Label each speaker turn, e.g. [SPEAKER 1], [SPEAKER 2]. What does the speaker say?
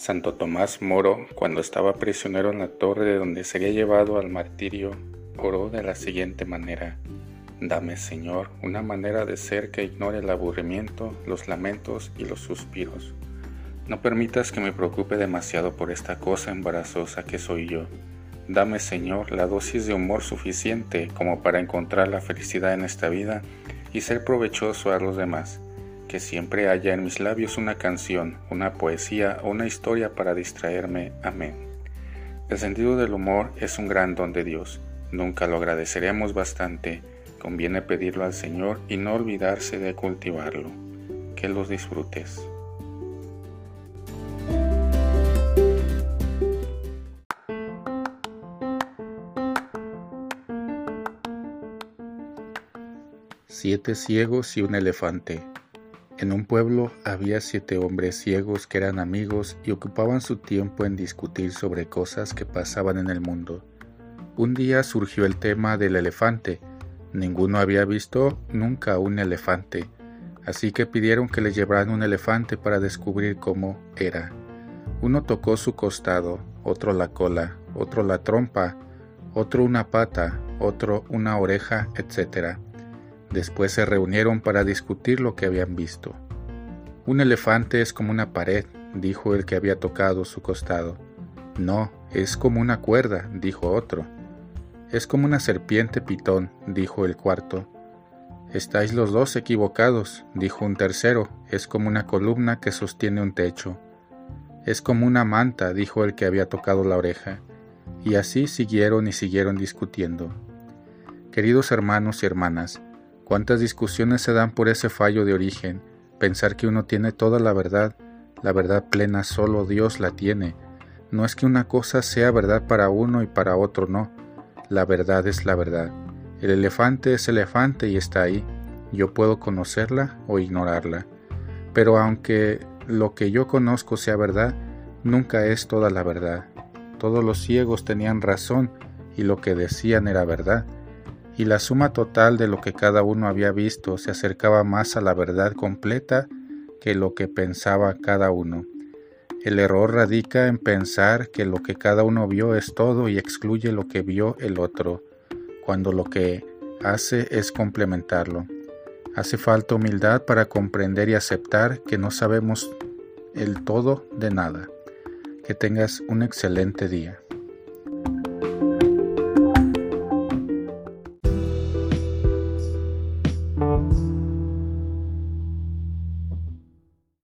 [SPEAKER 1] Santo Tomás Moro, cuando estaba prisionero en la torre de donde sería llevado al martirio, oró de la siguiente manera. Dame, Señor, una manera de ser que ignore el aburrimiento, los lamentos y los suspiros. No permitas que me preocupe demasiado por esta cosa embarazosa que soy yo. Dame, Señor, la dosis de humor suficiente como para encontrar la felicidad en esta vida y ser provechoso a los demás que siempre haya en mis labios una canción, una poesía o una historia para distraerme. Amén. El sentido del humor es un gran don de Dios. Nunca lo agradeceremos bastante. Conviene pedirlo al Señor y no olvidarse de cultivarlo. Que los disfrutes. Siete ciegos y un elefante. En un pueblo había siete hombres ciegos que eran amigos y ocupaban su tiempo en discutir sobre cosas que pasaban en el mundo. Un día surgió el tema del elefante. Ninguno había visto nunca un elefante, así que pidieron que le llevaran un elefante para descubrir cómo era. Uno tocó su costado, otro la cola, otro la trompa, otro una pata, otro una oreja, etc. Después se reunieron para discutir lo que habían visto. Un elefante es como una pared, dijo el que había tocado su costado. No, es como una cuerda, dijo otro. Es como una serpiente pitón, dijo el cuarto. Estáis los dos equivocados, dijo un tercero, es como una columna que sostiene un techo. Es como una manta, dijo el que había tocado la oreja. Y así siguieron y siguieron discutiendo. Queridos hermanos y hermanas, Cuántas discusiones se dan por ese fallo de origen, pensar que uno tiene toda la verdad, la verdad plena solo Dios la tiene. No es que una cosa sea verdad para uno y para otro no, la verdad es la verdad. El elefante es elefante y está ahí. Yo puedo conocerla o ignorarla. Pero aunque lo que yo conozco sea verdad, nunca es toda la verdad. Todos los ciegos tenían razón y lo que decían era verdad y la suma total de lo que cada uno había visto se acercaba más a la verdad completa que lo que pensaba cada uno. El error radica en pensar que lo que cada uno vio es todo y excluye lo que vio el otro, cuando lo que hace es complementarlo. Hace falta humildad para comprender y aceptar que no sabemos el todo de nada. Que tengas un excelente día.